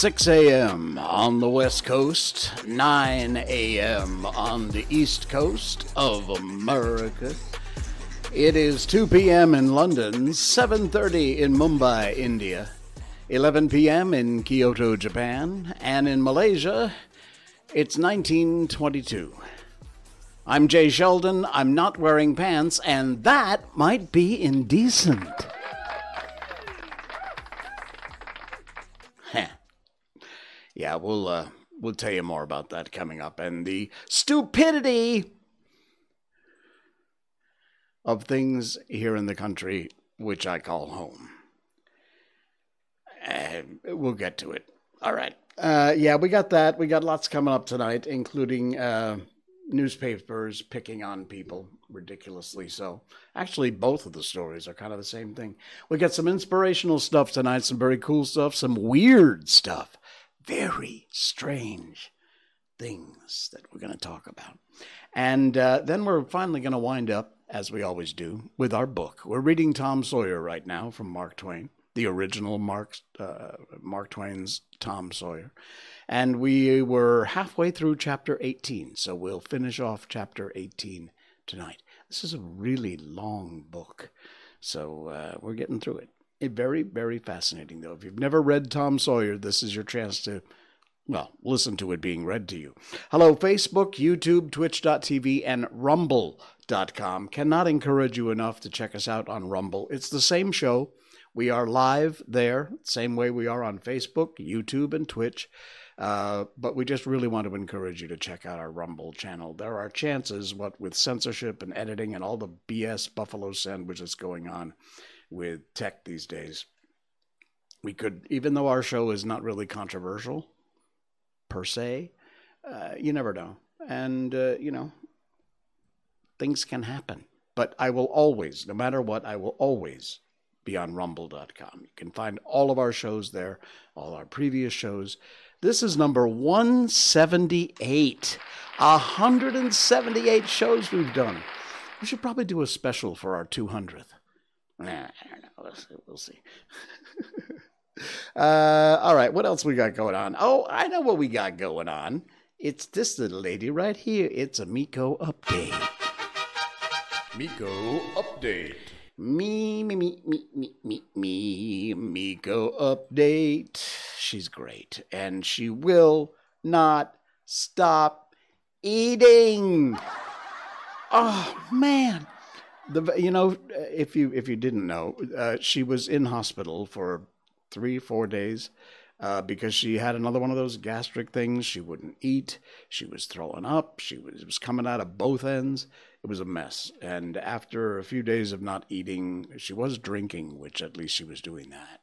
6 a.m. on the West Coast, 9 a.m. on the East Coast of America. It is 2 p.m. in London, 7:30 in Mumbai, India, 11 p.m. in Kyoto, Japan, and in Malaysia, it's 1922. I'm Jay Sheldon. I'm not wearing pants, and that might be indecent. Yeah, we'll uh, we'll tell you more about that coming up, and the stupidity of things here in the country, which I call home. We'll get to it. All right. Uh, yeah, we got that. We got lots coming up tonight, including uh, newspapers picking on people ridiculously so. Actually, both of the stories are kind of the same thing. We got some inspirational stuff tonight, some very cool stuff, some weird stuff, very strange things that we're going to talk about. And uh, then we're finally going to wind up, as we always do, with our book. We're reading Tom Sawyer right now from Mark Twain, the original Mark, uh, Mark Twain's Tom Sawyer. And we were halfway through chapter 18, so we'll finish off chapter 18 tonight. This is a really long book, so uh, we're getting through it. Very, very fascinating, though. If you've never read Tom Sawyer, this is your chance to, well, listen to it being read to you. Hello, Facebook, YouTube, Twitch.tv, and Rumble.com. Cannot encourage you enough to check us out on Rumble. It's the same show. We are live there, same way we are on Facebook, YouTube, and Twitch. Uh, but we just really want to encourage you to check out our Rumble channel. There are chances, what with censorship and editing and all the BS buffalo sandwiches going on with tech these days, we could, even though our show is not really controversial per se, uh, you never know. And, uh, you know, things can happen. But I will always, no matter what, I will always be on rumble.com. You can find all of our shows there, all our previous shows. This is number 178. 178 shows we've done. We should probably do a special for our 200th. Nah, I don't know. We'll see. We'll see. uh, all right. What else we got going on? Oh, I know what we got going on. It's this little lady right here. It's a Miko update. Miko update. Me, me, me, me, me, me, me, Miko update. She's great, and she will not stop eating. Oh man, the you know if you if you didn't know, uh, she was in hospital for three four days. Uh, because she had another one of those gastric things. She wouldn't eat. She was throwing up. She was, was coming out of both ends it was a mess. And after a few days of not eating, she was drinking, which at least she was doing that.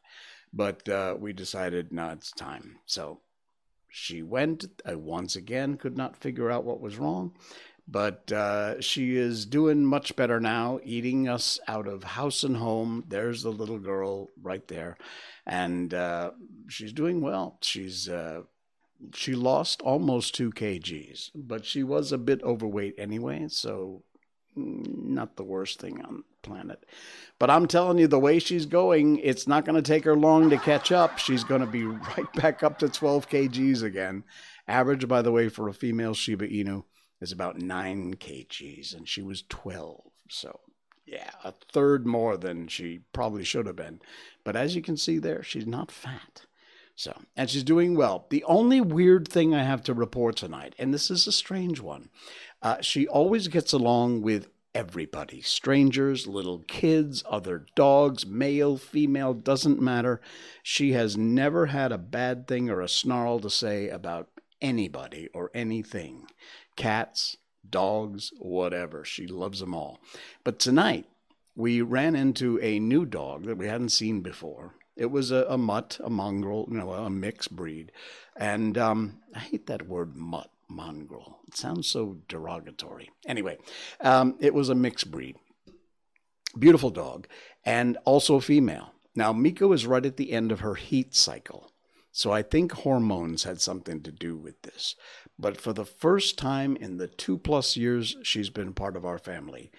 But uh, we decided, no, it's time. So she went. I once again could not figure out what was wrong. But uh, she is doing much better now, eating us out of house and home. There's the little girl right there. And uh, she's doing well. She's uh, she lost almost two kgs, but she was a bit overweight anyway, so not the worst thing on planet. But I'm telling you, the way she's going, it's not going to take her long to catch up. She's going to be right back up to 12 kgs again. Average, by the way, for a female Shiba Inu is about 9 kgs, and she was 12. So, yeah, a third more than she probably should have been. But as you can see there, she's not fat. So, and she's doing well. The only weird thing I have to report tonight, and this is a strange one, uh, she always gets along with everybody strangers, little kids, other dogs, male, female, doesn't matter. She has never had a bad thing or a snarl to say about anybody or anything cats, dogs, whatever. She loves them all. But tonight, we ran into a new dog that we hadn't seen before. It was a, a mutt, a mongrel, you know, a mixed breed. And um, I hate that word mutt mongrel. It sounds so derogatory. Anyway, um, it was a mixed breed. Beautiful dog, and also female. Now, Miko is right at the end of her heat cycle. So I think hormones had something to do with this. But for the first time in the two plus years she's been part of our family,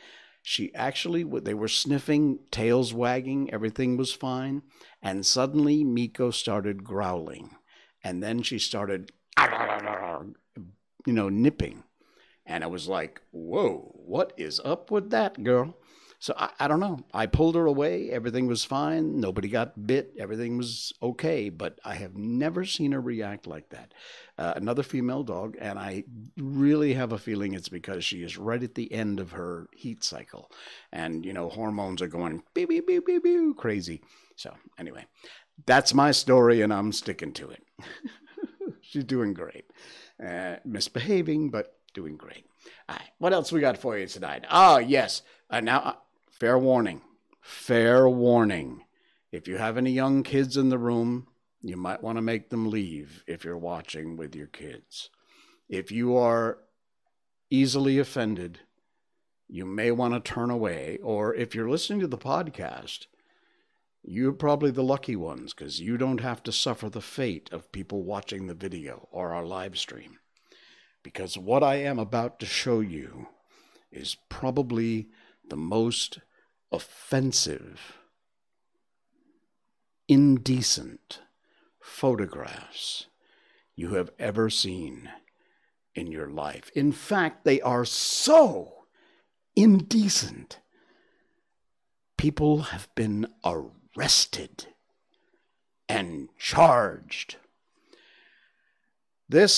she actually, they were sniffing, tails wagging, everything was fine. And suddenly Miko started growling And then she started, you know, nipping. And I was like, whoa, what is up with that girl? So I, I, don't know. I pulled her away. Everything was fine. Nobody got bit. Everything was okay. But I have never seen her react like that. Uh, another female dog, and I really have a feeling it's because she is right at the end of her heat cycle, and you know hormones are going beep beep beep beep crazy. So anyway, that's my story, and I'm sticking to it. She's doing great, uh, misbehaving, but doing great. All right, what else we got for you tonight? Oh yes, uh, now fair warning, fair warning. If you have any young kids in the room, you might want to make them leave if you're watching with your kids. If you are easily offended, you may want to turn away. Or if you're listening to the podcast, you're probably the lucky ones because you don't have to suffer the fate of people watching the video or our live stream. Because what I am about to show you is probably the most offensive, indecent, photographs you have ever seen in your life. In fact, they are so indecent. People have been arrested and charged. This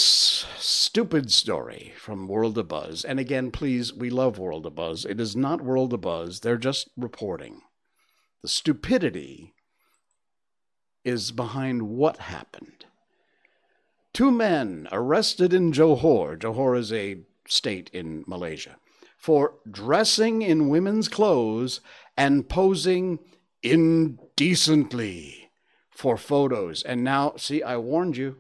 stupid story from World of Buzz, and again, please, we love World of Buzz. It is not World of Buzz, they're just reporting. The stupidity is behind what happened. Two men arrested in Johor, Johor is a state in Malaysia, for dressing in women's clothes and posing indecently for photos. And now, see, I warned you.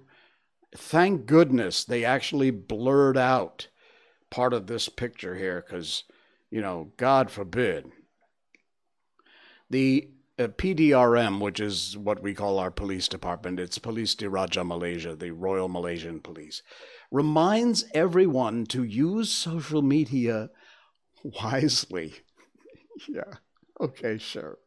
Thank goodness they actually blurred out part of this picture here because, you know, God forbid. The uh, PDRM, which is what we call our police department, it's Police Diraja Malaysia, the Royal Malaysian Police, reminds everyone to use social media wisely. yeah, okay, sure.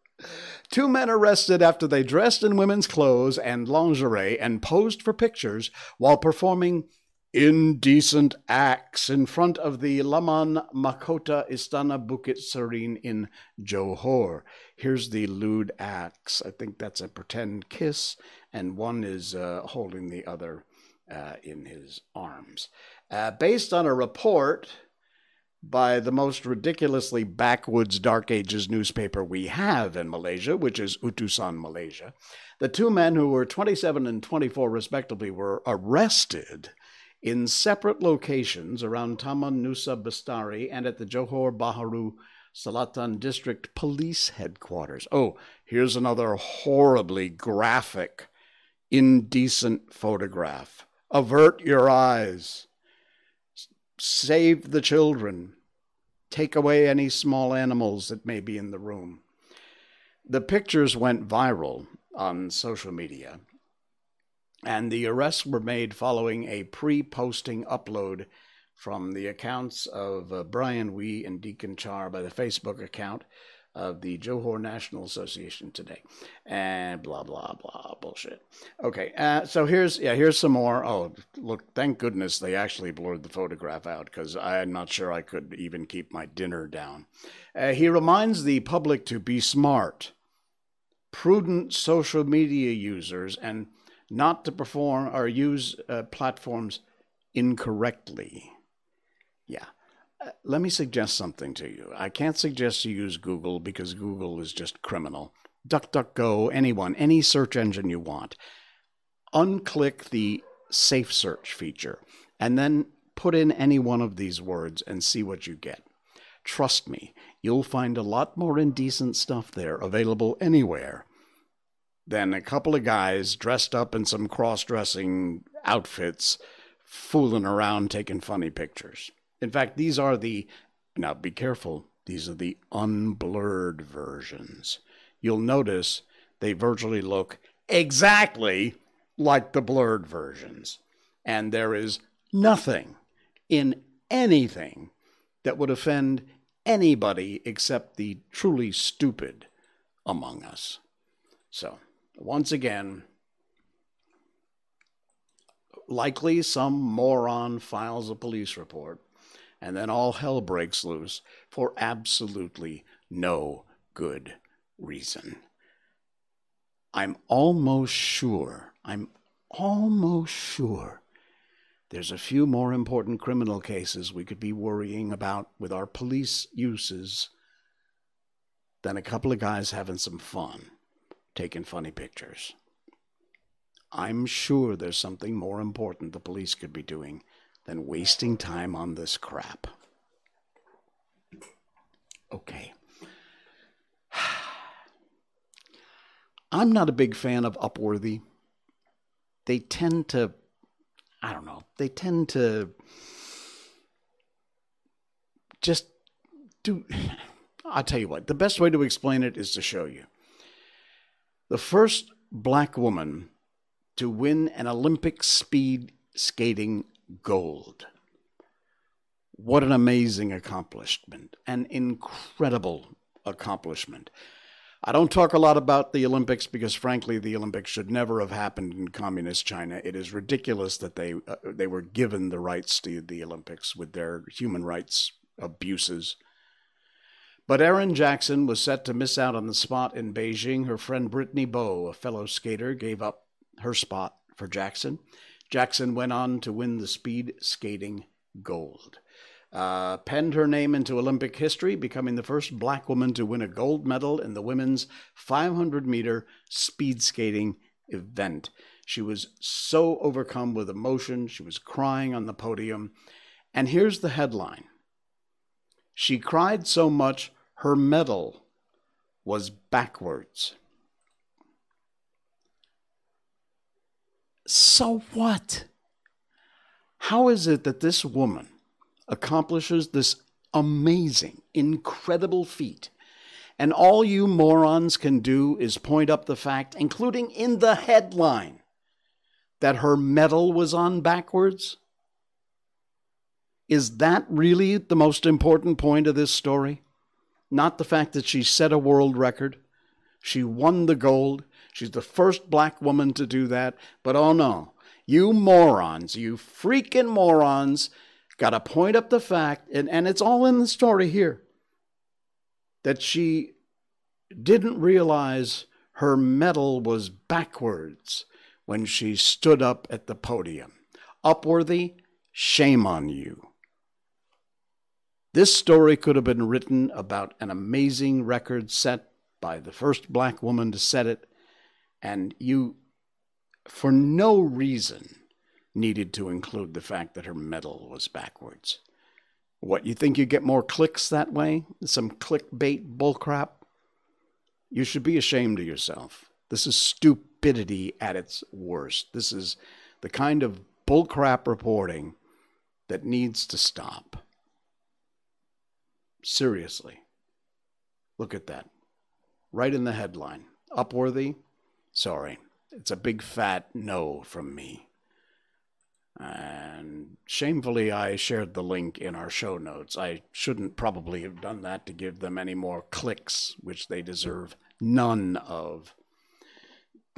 Two men arrested after they dressed in women's clothes and lingerie and posed for pictures while performing indecent acts in front of the Laman Mahkota Istana Bukit Serene in Johor. Here's the lewd acts. I think that's a pretend kiss, and one is uh, holding the other uh, in his arms. Uh, based on a report by the most ridiculously backwoods Dark Ages newspaper we have in Malaysia, which is Utusan Malaysia, the two men who were 27 and 24 respectively were arrested in separate locations around Taman Nusa Bestari and at the Johor Bahru Selatan District Police Headquarters. Oh, here's another horribly graphic, indecent photograph. Avert your eyes. Save the children. Take away any small animals that may be in the room. The pictures went viral on social media and the arrests were made following a pre posting upload from the accounts of uh, Brian Wee and Deacon Char by the Facebook account of the Johor National Association today, and blah blah blah bullshit. Okay, uh, so here's yeah here's some more. Oh, look, thank goodness they actually blurred the photograph out because I'm not sure I could even keep my dinner down. Uh, he reminds the public to be smart, prudent social media users, and not to perform or use uh, platforms incorrectly. Yeah. Let me suggest something to you. I can't suggest you use Google because Google is just criminal. DuckDuckGo, anyone, any search engine you want. Unclick the safe search feature and then put in any one of these words and see what you get. Trust me, you'll find a lot more indecent stuff there available anywhere than a couple of guys dressed up in some cross dressing outfits fooling around taking funny pictures. In fact, these are the, now be careful, these are the unblurred versions. You'll notice they virtually look exactly like the blurred versions. And there is nothing in anything that would offend anybody except the truly stupid among us. So, once again, likely some moron files a police report, and then all hell breaks loose for absolutely no good reason. I'm almost sure, I'm almost sure there's a few more important criminal cases we could be worrying about with our police uses than a couple of guys having some fun taking funny pictures. I'm sure there's something more important the police could be doing than wasting time on this crap. Okay. I'm not a big fan of Upworthy. They tend to I don't know, they tend to just do. I'll tell you what, the best way to explain it is to show you. The first black woman to win an Olympic speed skating gold. What an amazing accomplishment, an incredible accomplishment. I don't talk a lot about the Olympics because, frankly, the Olympics should never have happened in communist China. It is ridiculous that they uh, they were given the rights to the Olympics with their human rights abuses. But Erin Jackson was set to miss out on the spot in Beijing. Her friend Brittany Bowe, a fellow skater, gave up her spot for Jackson. Jackson went on to win the speed skating gold uh, penned her name into Olympic history, becoming the first black woman to win a gold medal in the women's 500 meter speed skating event. She was so overcome with emotion, she was crying on the podium. And here's the headline She cried so much, her medal was backwards. So what? How is it that this woman, accomplishes this amazing, incredible feat. And all you morons can do is point up the fact, including in the headline, that her medal was on backwards? Is that really the most important point of this story? Not the fact that she set a world record, she won the gold, she's the first black woman to do that, but oh no, you morons, you freaking morons, got to point up the fact, and, and it's all in the story here, that she didn't realize her medal was backwards when she stood up at the podium. Upworthy, shame on you. This story could have been written about an amazing record set by the first black woman to set it, and you, for no reason, needed to include the fact that her medal was backwards. What, you think you get more clicks that way? Some clickbait bullcrap? You should be ashamed of yourself. This is stupidity at its worst. This is the kind of bullcrap reporting that needs to stop. Seriously. Look at that. Right in the headline. Upworthy? Sorry. It's a big fat no from me. And shamefully, I shared the link in our show notes. I shouldn't probably have done that to give them any more clicks, which they deserve none of.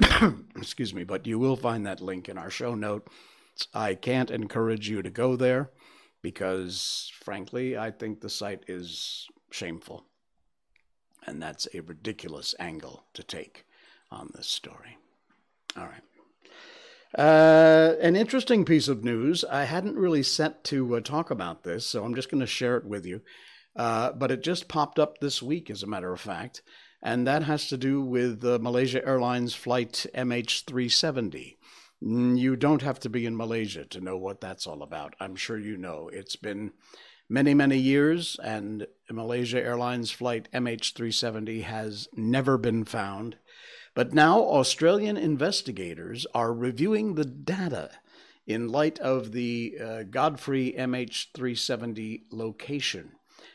Excuse me, but you will find that link in our show notes. I can't encourage you to go there because, frankly, I think the site is shameful. And that's a ridiculous angle to take on this story. All right. Uh, an interesting piece of news. I hadn't really set to uh, talk about this, so I'm just going to share it with you. Uh, but it just popped up this week, as a matter of fact, and that has to do with Malaysia Airlines flight MH370. Mm, you don't have to be in Malaysia to know what that's all about. I'm sure you know. It's been many, many years, and Malaysia Airlines flight MH370 has never been found. But now Australian investigators are reviewing the data in light of the uh, Godfrey MH370 location.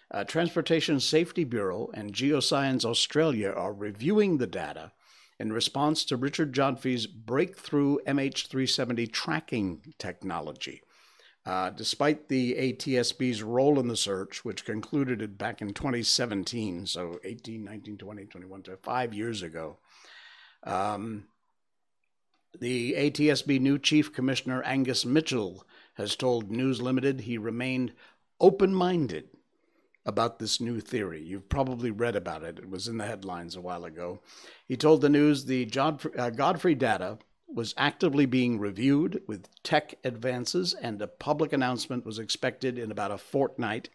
Uh, Transportation Safety Bureau and Geoscience Australia are reviewing the data in response to Richard Godfrey's breakthrough MH370 tracking technology. Uh, despite the ATSB's role in the search, which concluded it back in 2017, so 18, 19, 20, 21, five years ago, um, The ATSB new Chief Commissioner Angus Mitchell has told News Limited he remained open minded about this new theory. You've probably read about it, it was in the headlines a while ago. He told the news the uh, Godfrey data was actively being reviewed with tech advances, and a public announcement was expected in about a fortnight,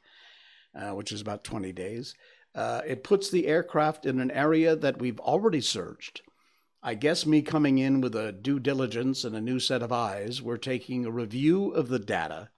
uh, which is about 20 days. Uh, it puts the aircraft in an area that we've already searched. I guess me coming in with a due diligence and a new set of eyes, we're taking a review of the data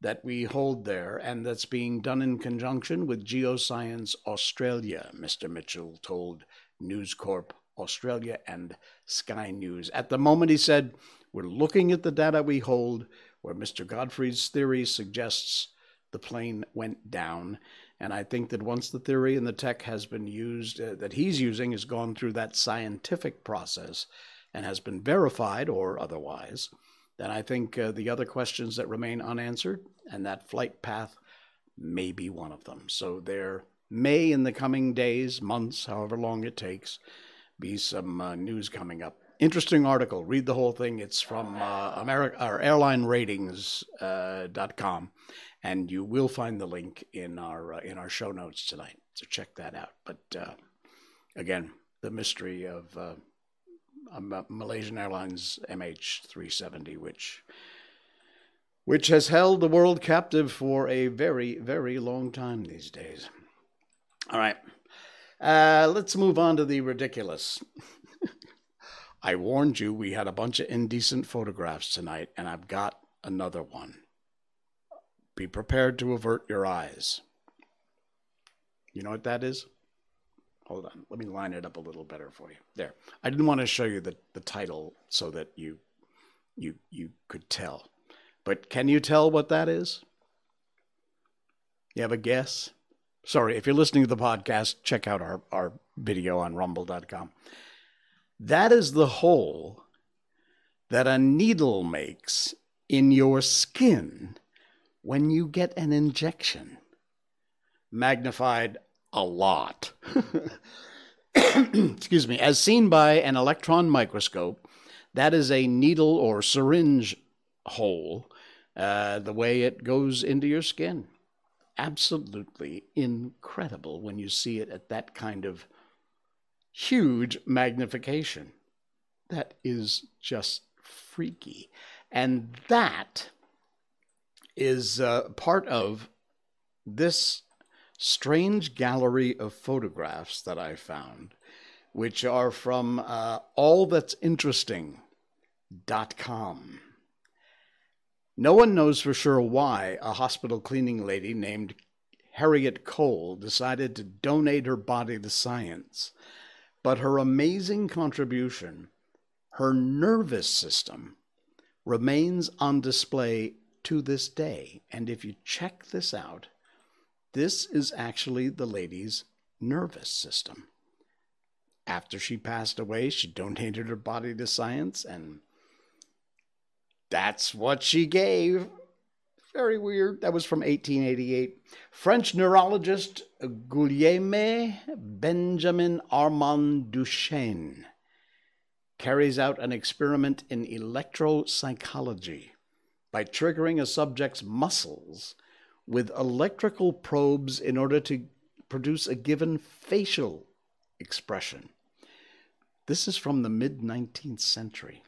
that we hold there, and that's being done in conjunction with Geoscience Australia, Mr. Mitchell told News Corp Australia and Sky News. At the moment, he said, We're looking at the data we hold, where Mr. Godfrey's theory suggests the plane went down. And I think that once the theory and the tech has been used, uh, that he's using, has gone through that scientific process and has been verified or otherwise, then I think uh, the other questions that remain unanswered and that flight path may be one of them. So there may, in the coming days, months, however long it takes, be some uh, news coming up. Interesting article. Read the whole thing. It's from uh, America or airlineratings.com, uh, and you will find the link in our uh, in our show notes tonight. So check that out. But uh, again, the mystery of uh, Malaysian Airlines MH370, which which has held the world captive for a very, very long time these days. All right, uh, let's move on to the ridiculous. I warned you we had a bunch of indecent photographs tonight, and I've got another one. Be prepared to avert your eyes. You know what that is? Hold on. Let me line it up a little better for you. There. I didn't want to show you the, the title so that you you you could tell. But can you tell what that is? You have a guess? Sorry, if you're listening to the podcast, check out our, our video on rumble.com. That is the hole that a needle makes in your skin when you get an injection. Magnified a lot. Excuse me. As seen by an electron microscope, that is a needle or syringe hole, uh, the way it goes into your skin. Absolutely incredible when you see it at that kind of huge magnification. That is just freaky. And that is uh, part of this strange gallery of photographs that I found, which are from uh, allthat'sinteresting.com. No one knows for sure why a hospital cleaning lady named Harriet Cole decided to donate her body to science, but her amazing contribution, her nervous system, remains on display to this day. And if you check this out, this is actually the lady's nervous system. After she passed away, she donated her body to science, and that's what she gave. Very weird. That was from 1888. French neurologist Guillaume Benjamin Armand Duchenne carries out an experiment in electropsychology by triggering a subject's muscles with electrical probes in order to produce a given facial expression. This is from the mid 19th century.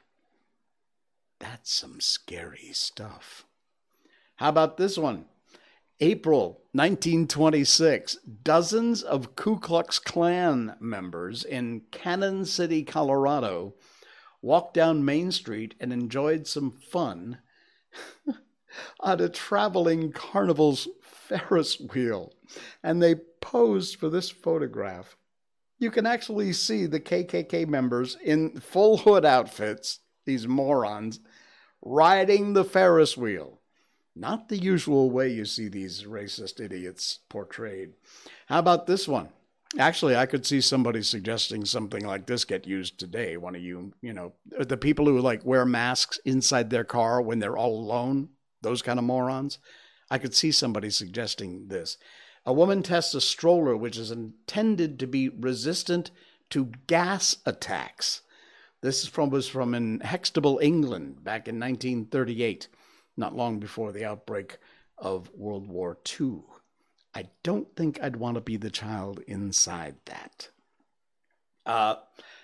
That's some scary stuff. How about this one? April 1926, dozens of Ku Klux Klan members in Cannon City, Colorado, walked down Main Street and enjoyed some fun on a traveling carnival's Ferris wheel, and they posed for this photograph. You can actually see the KKK members in full hood outfits, these morons, riding the Ferris wheel. Not the usual way you see these racist idiots portrayed. How about this one? Actually, I could see somebody suggesting something like this get used today. One of you, you know, uh, the people who like wear masks inside their car when they're all alone those kind of morons. I could see somebody suggesting this. A woman tests a stroller which is intended to be resistant to gas attacks This is from, was from in Hextable, England, back in 1938, not long before the outbreak of World War II. I don't think I'd want to be the child inside that. Uh,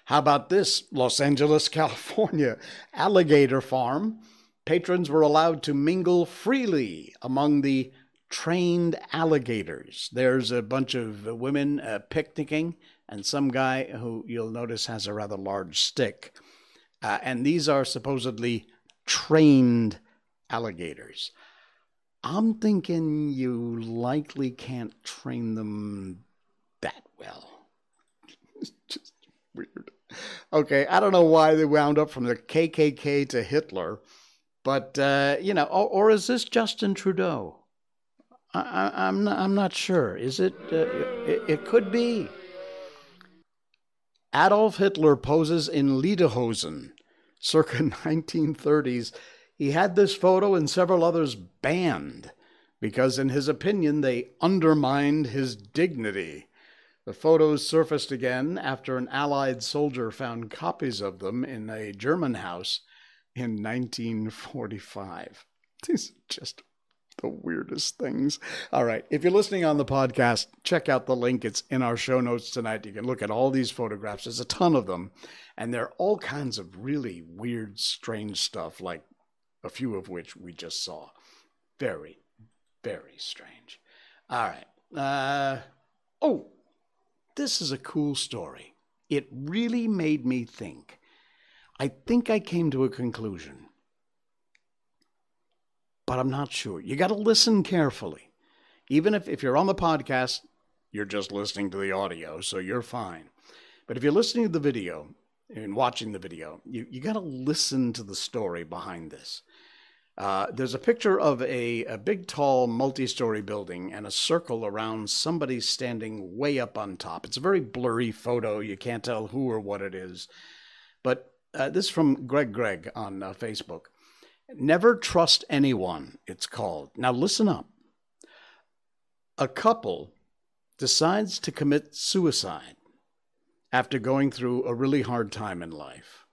how about this? Los Angeles, California, alligator farm. Patrons were allowed to mingle freely among the trained alligators. There's a bunch of women uh, picnicking and some guy who you'll notice has a rather large stick. Uh, and these are supposedly trained alligators. I'm thinking you likely can't train them that well. it's just weird. Okay, I don't know why they wound up from the KKK to Hitler, but uh, you know, or, or, is this Justin Trudeau? I, am not, I'm not sure. Is it, uh, it? It could be. Adolf Hitler poses in Lederhosen, circa 1930s. He had this photo and several others banned because, in his opinion, they undermined his dignity. The photos surfaced again after an Allied soldier found copies of them in a German house in 1945. These are just the weirdest things. All right. If you're listening on the podcast, check out the link. It's in our show notes tonight. You can look at all these photographs. There's a ton of them. And they're all kinds of really weird, strange stuff, like a few of which we just saw. Very, very strange. All right. Uh, oh, this is a cool story. It really made me think. I think I came to a conclusion but I'm not sure. You got to listen carefully. Even if, if you're on the podcast, you're just listening to the audio, so you're fine. But if you're listening to the video and watching the video, you, you got to listen to the story behind this. Uh, there's a picture of a, a big, tall, multi story building and a circle around somebody standing way up on top. It's a very blurry photo. You can't tell who or what it is. But uh, this is from Greg Greg on uh, Facebook. Never trust anyone, it's called. Now, listen up. A couple decides to commit suicide after going through a really hard time in life.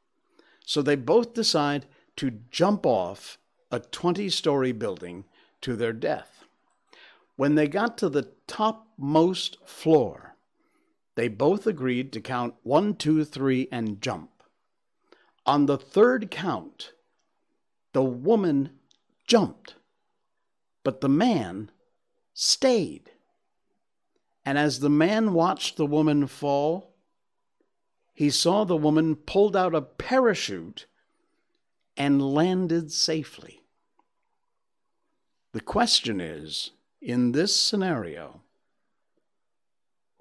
So they both decide to jump off a 20 story building to their death. When they got to the topmost floor, they both agreed to count one, two, three, and jump. On the third count, the woman jumped, but the man stayed. And as the man watched the woman fall, he saw the woman pulled out a parachute and landed safely. The question is in this scenario,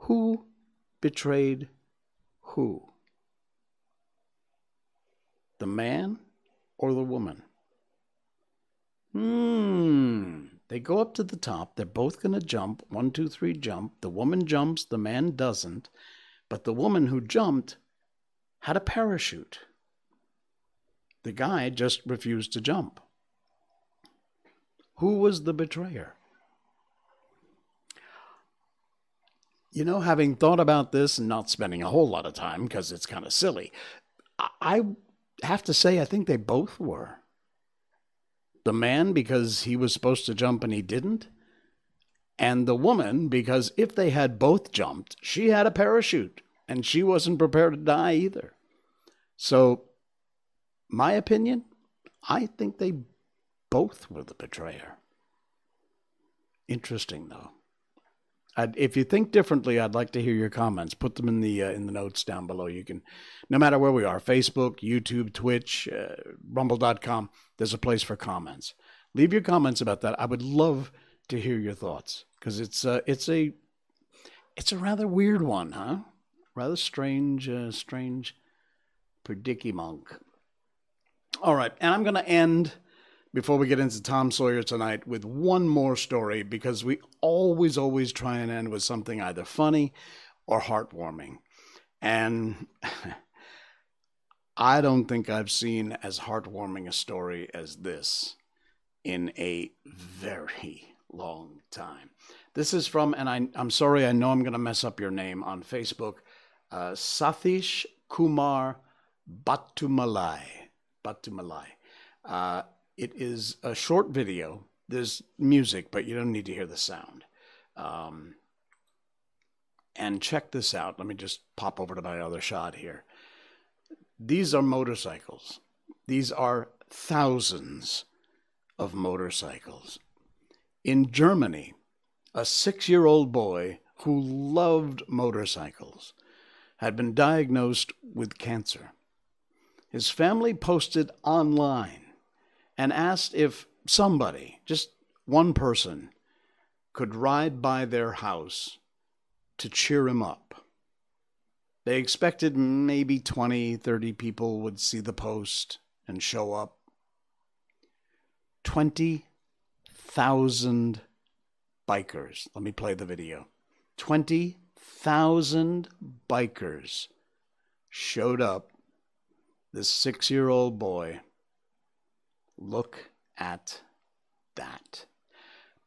who betrayed who? The man or the woman? Hmm. They go up to the top. They're both going to jump. One, two, three, jump. The woman jumps. The man doesn't. But the woman who jumped had a parachute. The guy just refused to jump. Who was the betrayer? You know, having thought about this and not spending a whole lot of time because it's kind of silly, I have to say I think they both were the man because he was supposed to jump and he didn't, and the woman because if they had both jumped, she had a parachute and she wasn't prepared to die either. So, my opinion, I think they both were the betrayer. Interesting, though. I'd, if you think differently, I'd like to hear your comments. Put them in the uh, in the notes down below. You can, no matter where we are, Facebook, YouTube, Twitch, uh, Rumble.com. There's a place for comments. Leave your comments about that. I would love to hear your thoughts because it's uh, it's a it's a rather weird one, huh? Rather strange, uh, strange predicament. All right, and I'm going to end before we get into Tom Sawyer tonight with one more story because we always, always try and end with something either funny or heartwarming. And I don't think I've seen as heartwarming a story as this in a very long time. This is from, and I, am sorry, I know I'm going to mess up your name on Facebook, uh, Sathish Kumar Batumalai. Batumalai. Uh, it is a short video. There's music, but you don't need to hear the sound. Um, and check this out. Let me just pop over to my other shot here. These are motorcycles. These are thousands of motorcycles. In Germany, a six year old boy who loved motorcycles had been diagnosed with cancer. His family posted online and asked if somebody, just one person, could ride by their house to cheer him up. They expected maybe 20, 30 people would see the post and show up. 20,000 bikers. Let me play the video. 20,000 bikers showed up. This six year old boy. Look at that.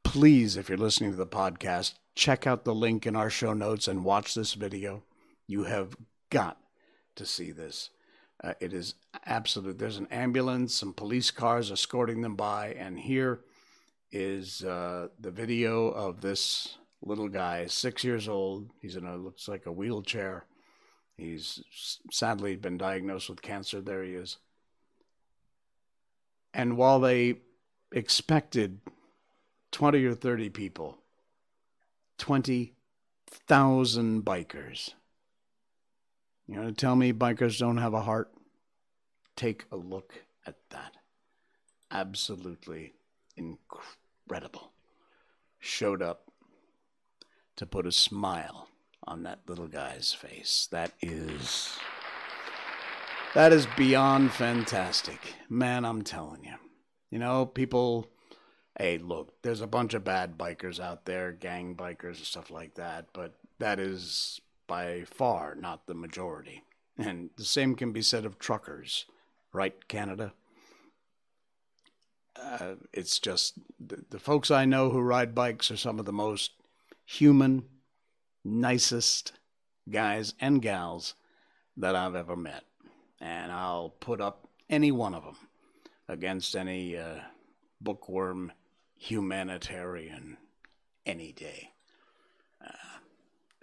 Please, if you're listening to the podcast, check out the link in our show notes and watch this video. You have got to see this. Uh, it is absolute. There's an ambulance, some police cars escorting them by, and here is uh, the video of this little guy, six years old. He's in a looks like a wheelchair. He's sadly been diagnosed with cancer. There he is. And while they expected 20 or 30 people, 20,000 bikers you know, to tell me bikers don't have a heart? Take a look at that. Absolutely incredible. Showed up to put a smile on that little guy's face. That is. That is beyond fantastic. Man, I'm telling you. You know, people. Hey, look, there's a bunch of bad bikers out there, gang bikers and stuff like that, but that is by far not the majority. And the same can be said of truckers, right, Canada? Uh, it's just the, the folks I know who ride bikes are some of the most human, nicest guys and gals that I've ever met. And I'll put up any one of them against any uh, bookworm humanitarian any day. Uh,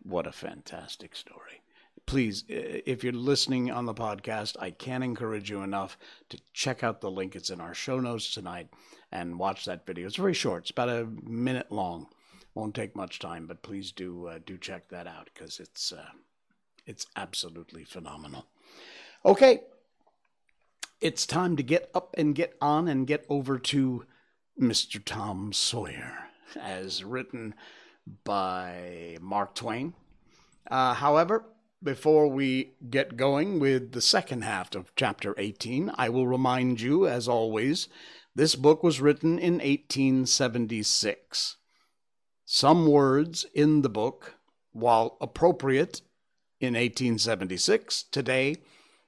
what a fantastic story. Please, if you're listening on the podcast, I can't encourage you enough to check out the link. It's in our show notes tonight and watch that video. It's very short, it's about a minute long. Won't take much time, but please do uh, do check that out because it's uh, it's absolutely phenomenal. Okay, it's time to get up and get on and get over to Mr. Tom Sawyer, as written by Mark Twain. Uh, however, before we get going with the second half of chapter 18, I will remind you, as always, this book was written in 1876. Some words in the book, while appropriate in 1876, today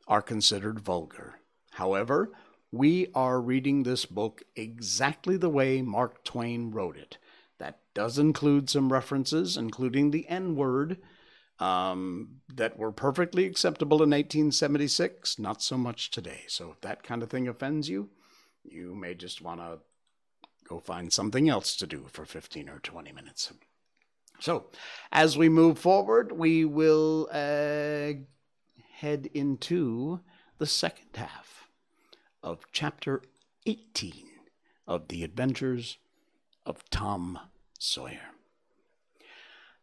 are considered vulgar. However, we are reading this book exactly the way Mark Twain wrote it That does include some references, including the N word, um, that were perfectly acceptable in 1876, not so much today. So if that kind of thing offends you, you may just want to go find something else to do for 15 or 20 minutes. So, as we move forward, we will uh, head into the second half of chapter 18 of The Adventures of Tom Sawyer.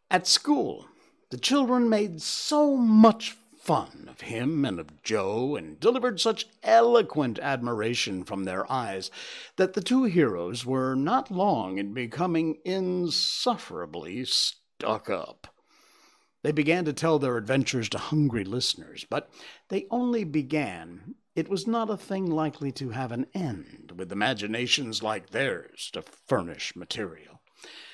At school, the children made so much fun of him and of Joe, and delivered such eloquent admiration from their eyes, that the two heroes were not long in becoming insufferably stuck up. They began to tell their adventures to hungry listeners, but they only began. It was not a thing likely to have an end, with imaginations like theirs to furnish material.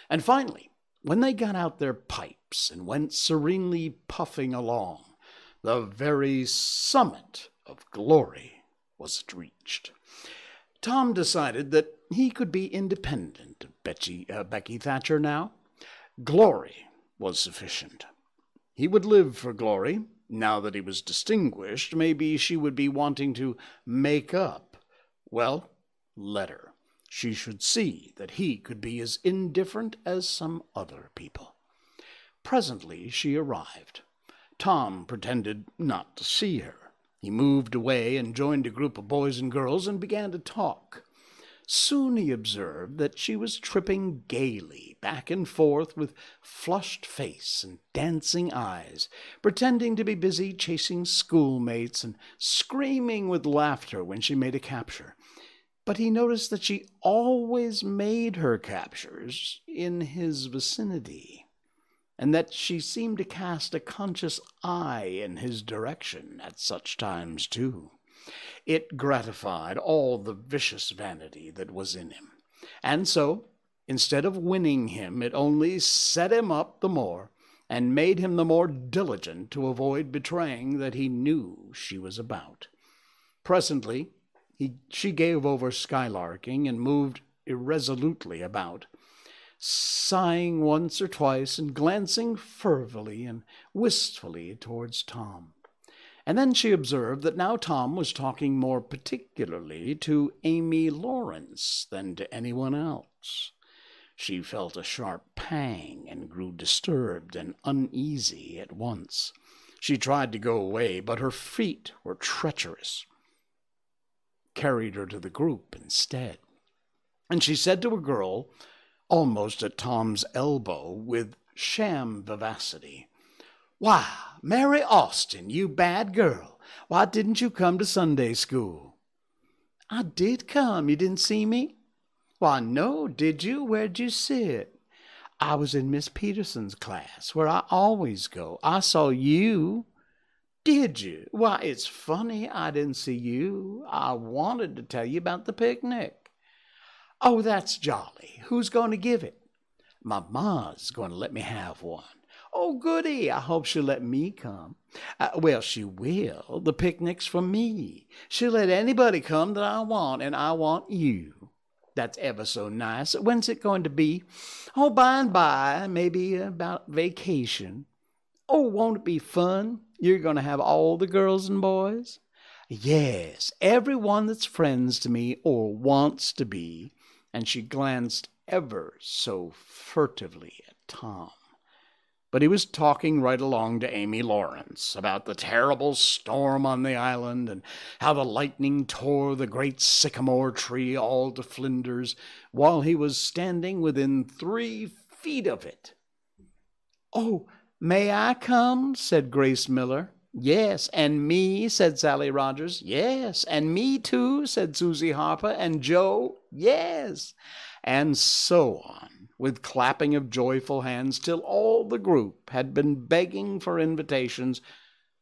And finally, when they got out their pipes and went serenely puffing along, the very summit of glory was reached. Tom decided that he could be independent of Becky, uh, Becky Thatcher now. Glory was sufficient. He would live for glory, Now that he was distinguished, maybe she would be wanting to make up. Well, let her. She should see that he could be as indifferent as some other people. Presently she arrived. Tom pretended not to see her. He moved away and joined a group of boys and girls and began to talk. Soon he observed that she was tripping gaily back and forth with flushed face and dancing eyes, pretending to be busy chasing schoolmates and screaming with laughter when she made a capture. But he noticed that she always made her captures in his vicinity, and that she seemed to cast a conscious eye in his direction at such times, too. It gratified all the vicious vanity that was in him. And so, instead of winning him, it only set him up the more and made him the more diligent to avoid betraying that he knew she was about. Presently, he, she gave over skylarking and moved irresolutely about, sighing once or twice and glancing furtively and wistfully towards Tom. And then she observed that now Tom was talking more particularly to Amy Lawrence than to anyone else. She felt a sharp pang and grew disturbed and uneasy at once. She tried to go away, but her feet were treacherous, carried her to the group instead. And she said to a girl, almost at Tom's elbow, with sham vivacity, why, Mary Austin, you bad girl, why didn't you come to Sunday school? I did come. You didn't see me? Why, no, did you? Where'd you sit? I was in Miss Peterson's class, where I always go. I saw you. Did you? Why, it's funny I didn't see you. I wanted to tell you about the picnic. Oh, that's jolly. Who's going to give it? My ma's going to let me have one. Oh, goody. I hope she'll let me come. Uh, well, she will. The picnic's for me. She'll let anybody come that I want, and I want you. That's ever so nice. When's it going to be? Oh, by and by, maybe about vacation. Oh, won't it be fun? You're going to have all the girls and boys? Yes, every one that's friends to me or wants to be. And she glanced ever so furtively at Tom but he was talking right along to Amy Lawrence about the terrible storm on the island and how the lightning tore the great sycamore tree all to flinders while he was standing within three feet of it. Oh, may I come? said Grace Miller. Yes, and me, said Sally Rogers. Yes, and me too, said Susie Harper, and Joe. Yes, and so on with clapping of joyful hands till all the group had been begging for invitations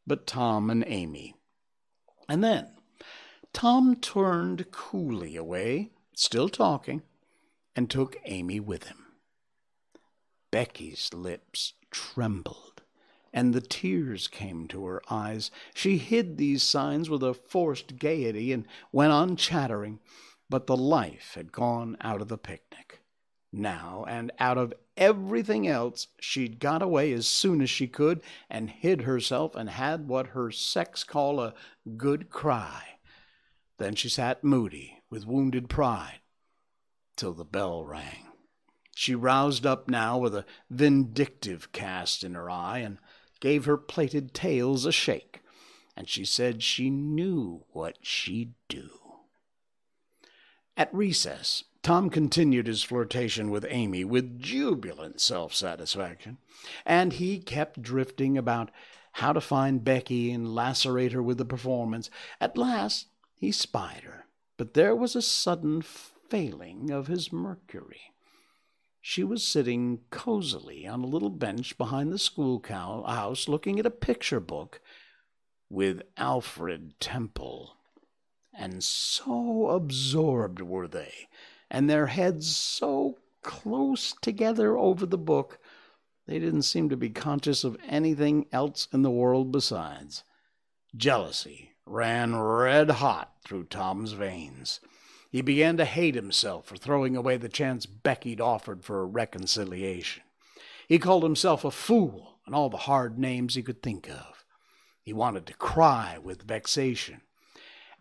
but Tom and Amy. And then Tom turned coolly away, still talking, and took Amy with him. Becky's lips trembled, and the tears came to her eyes. She hid these signs with a forced gaiety and went on chattering, but the life had gone out of the picnic now, and out of everything else, she'd got away as soon as she could and hid herself and had what her sex call a good cry. Then she sat moody with wounded pride till the bell rang. She roused up now with a vindictive cast in her eye and gave her plaited tails a shake, and she said she knew what she'd do. At recess, Tom continued his flirtation with Amy with jubilant self satisfaction, and he kept drifting about how to find Becky and lacerate her with the performance. At last he spied her, but there was a sudden failing of his mercury. She was sitting cozily on a little bench behind the schoolhouse looking at a picture book with Alfred Temple. And so absorbed were they and their heads so close together over the book, they didn't seem to be conscious of anything else in the world besides. Jealousy ran red hot through Tom's veins. He began to hate himself for throwing away the chance Becky'd offered for a reconciliation. He called himself a fool and all the hard names he could think of. He wanted to cry with vexation.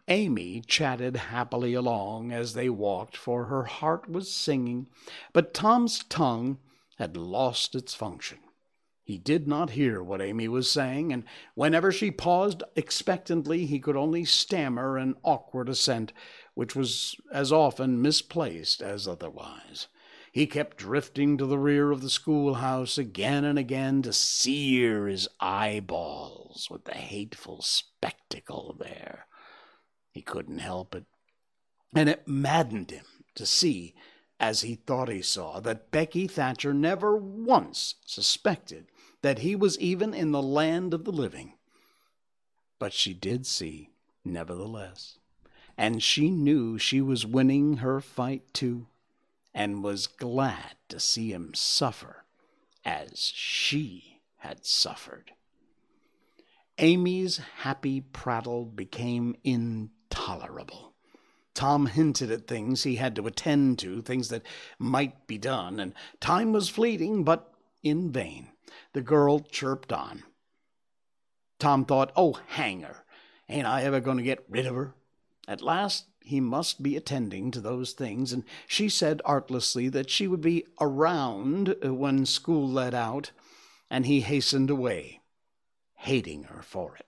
Amy chatted happily along as they walked, for her heart was singing, but Tom's tongue had lost its function. He did not hear what Amy was saying, and whenever she paused expectantly, he could only stammer an awkward assent, which was as often misplaced as otherwise. He kept drifting to the rear of the schoolhouse again and again to sear his eyeballs with the hateful spectacle there. He couldn't help it. And it maddened him to see, as he thought he saw, that Becky Thatcher never once suspected that he was even in the land of the living. But she did see, nevertheless, and she knew she was winning her fight too, and was glad to see him suffer as she had suffered. Amy's happy prattle became in tolerable. Tom hinted at things he had to attend to, things that might be done, and time was fleeting, but in vain. The girl chirped on. Tom thought, oh, hang her. Ain't I ever going to get rid of her? At last he must be attending to those things, and she said artlessly that she would be around uh, when school let out, and he hastened away, hating her for it.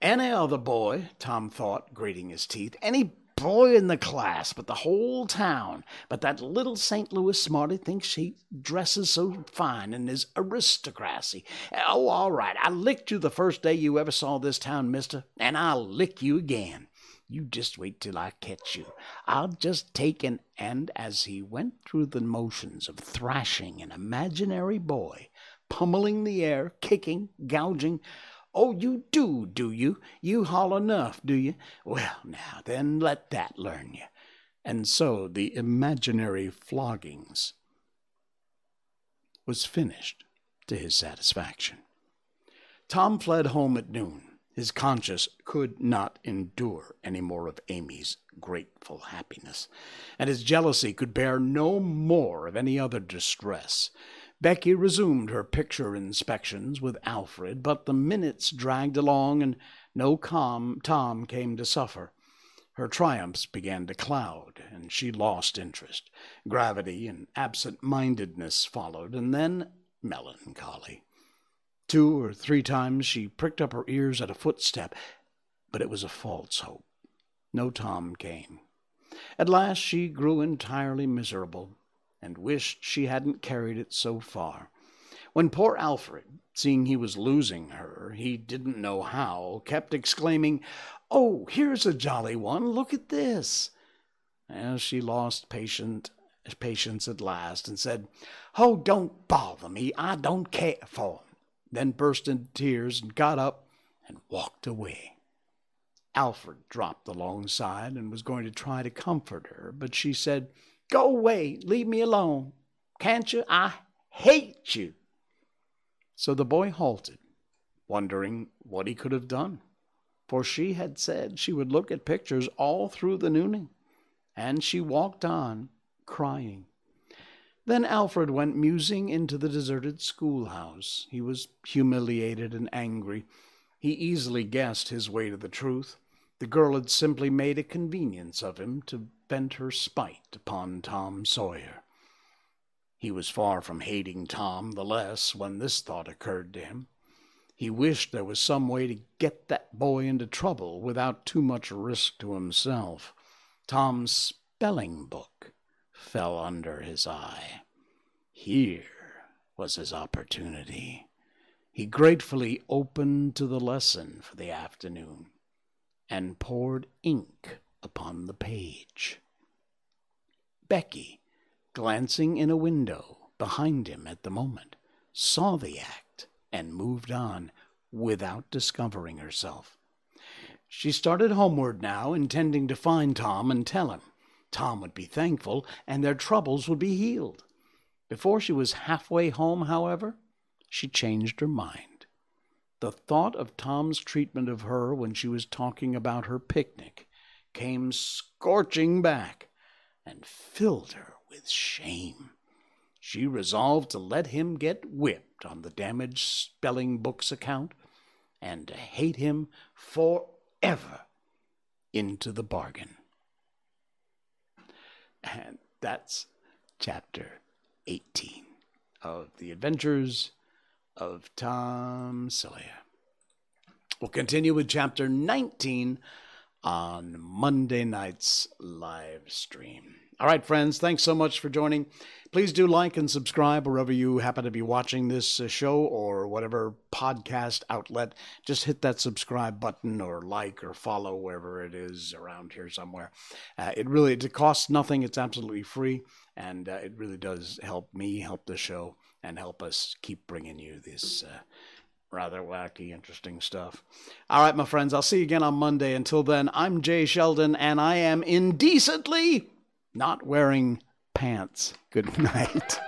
Any other boy, Tom thought, grating his teeth, any boy in the class, but the whole town. But that little St. Louis smarty thinks she dresses so fine and is aristocracy. Oh, all right, I licked you the first day you ever saw this town, mister, and I'll lick you again. You just wait till I catch you. I'll just take an and as he went through the motions of thrashing an imaginary boy, pummeling the air, kicking, gouging, Oh, you do, do you? You haul enough, do you? Well, now, then let that learn you. And so the imaginary floggings was finished to his satisfaction. Tom fled home at noon. His conscience could not endure any more of Amy's grateful happiness, and his jealousy could bear no more of any other distress. Becky resumed her picture inspections with Alfred, but the minutes dragged along and no calm Tom came to suffer. Her triumphs began to cloud, and she lost interest. Gravity and absent mindedness followed, and then melancholy. Two or three times she pricked up her ears at a footstep, but it was a false hope. No Tom came. At last she grew entirely miserable and wished she hadn't carried it so far. When poor Alfred, seeing he was losing her, he didn't know how, kept exclaiming, Oh, here's a jolly one, look at this. Well, she lost patient, patience at last and said, Oh, don't bother me, I don't care for him. Then burst into tears and got up and walked away. Alfred dropped alongside and was going to try to comfort her, but she said, Go away. Leave me alone. Can't you? I hate you. So the boy halted, wondering what he could have done, for she had said she would look at pictures all through the nooning, and she walked on, crying. Then Alfred went musing into the deserted schoolhouse. He was humiliated and angry. He easily guessed his way to the truth. The girl had simply made a convenience of him to vent her spite upon Tom Sawyer. He was far from hating Tom the less when this thought occurred to him. He wished there was some way to get that boy into trouble without too much risk to himself. Tom's spelling book fell under his eye. Here was his opportunity. He gratefully opened to the lesson for the afternoon and poured ink upon the page. Becky, glancing in a window behind him at the moment, saw the act and moved on without discovering herself. She started homeward now, intending to find Tom and tell him. Tom would be thankful, and their troubles would be healed. Before she was halfway home, however, she changed her mind. The thought of Tom's treatment of her when she was talking about her picnic came scorching back and filled her with shame. She resolved to let him get whipped on the damaged spelling book's account. and to hate him forever into the bargain. And that's chapter 18 of The Adventures of Tom Sawyer. We'll continue with chapter 19 on Monday night's live stream. All right, friends, thanks so much for joining. Please do like and subscribe wherever you happen to be watching this uh, show or whatever podcast outlet. Just hit that subscribe button or like or follow wherever it is around here somewhere. Uh, it really it costs nothing. It's absolutely free, and uh, it really does help me, help the show, and help us keep bringing you this uh, rather wacky, interesting stuff. All right, my friends, I'll see you again on Monday. Until then, I'm Jay Sheldon, and I am indecently not wearing pants. Good night.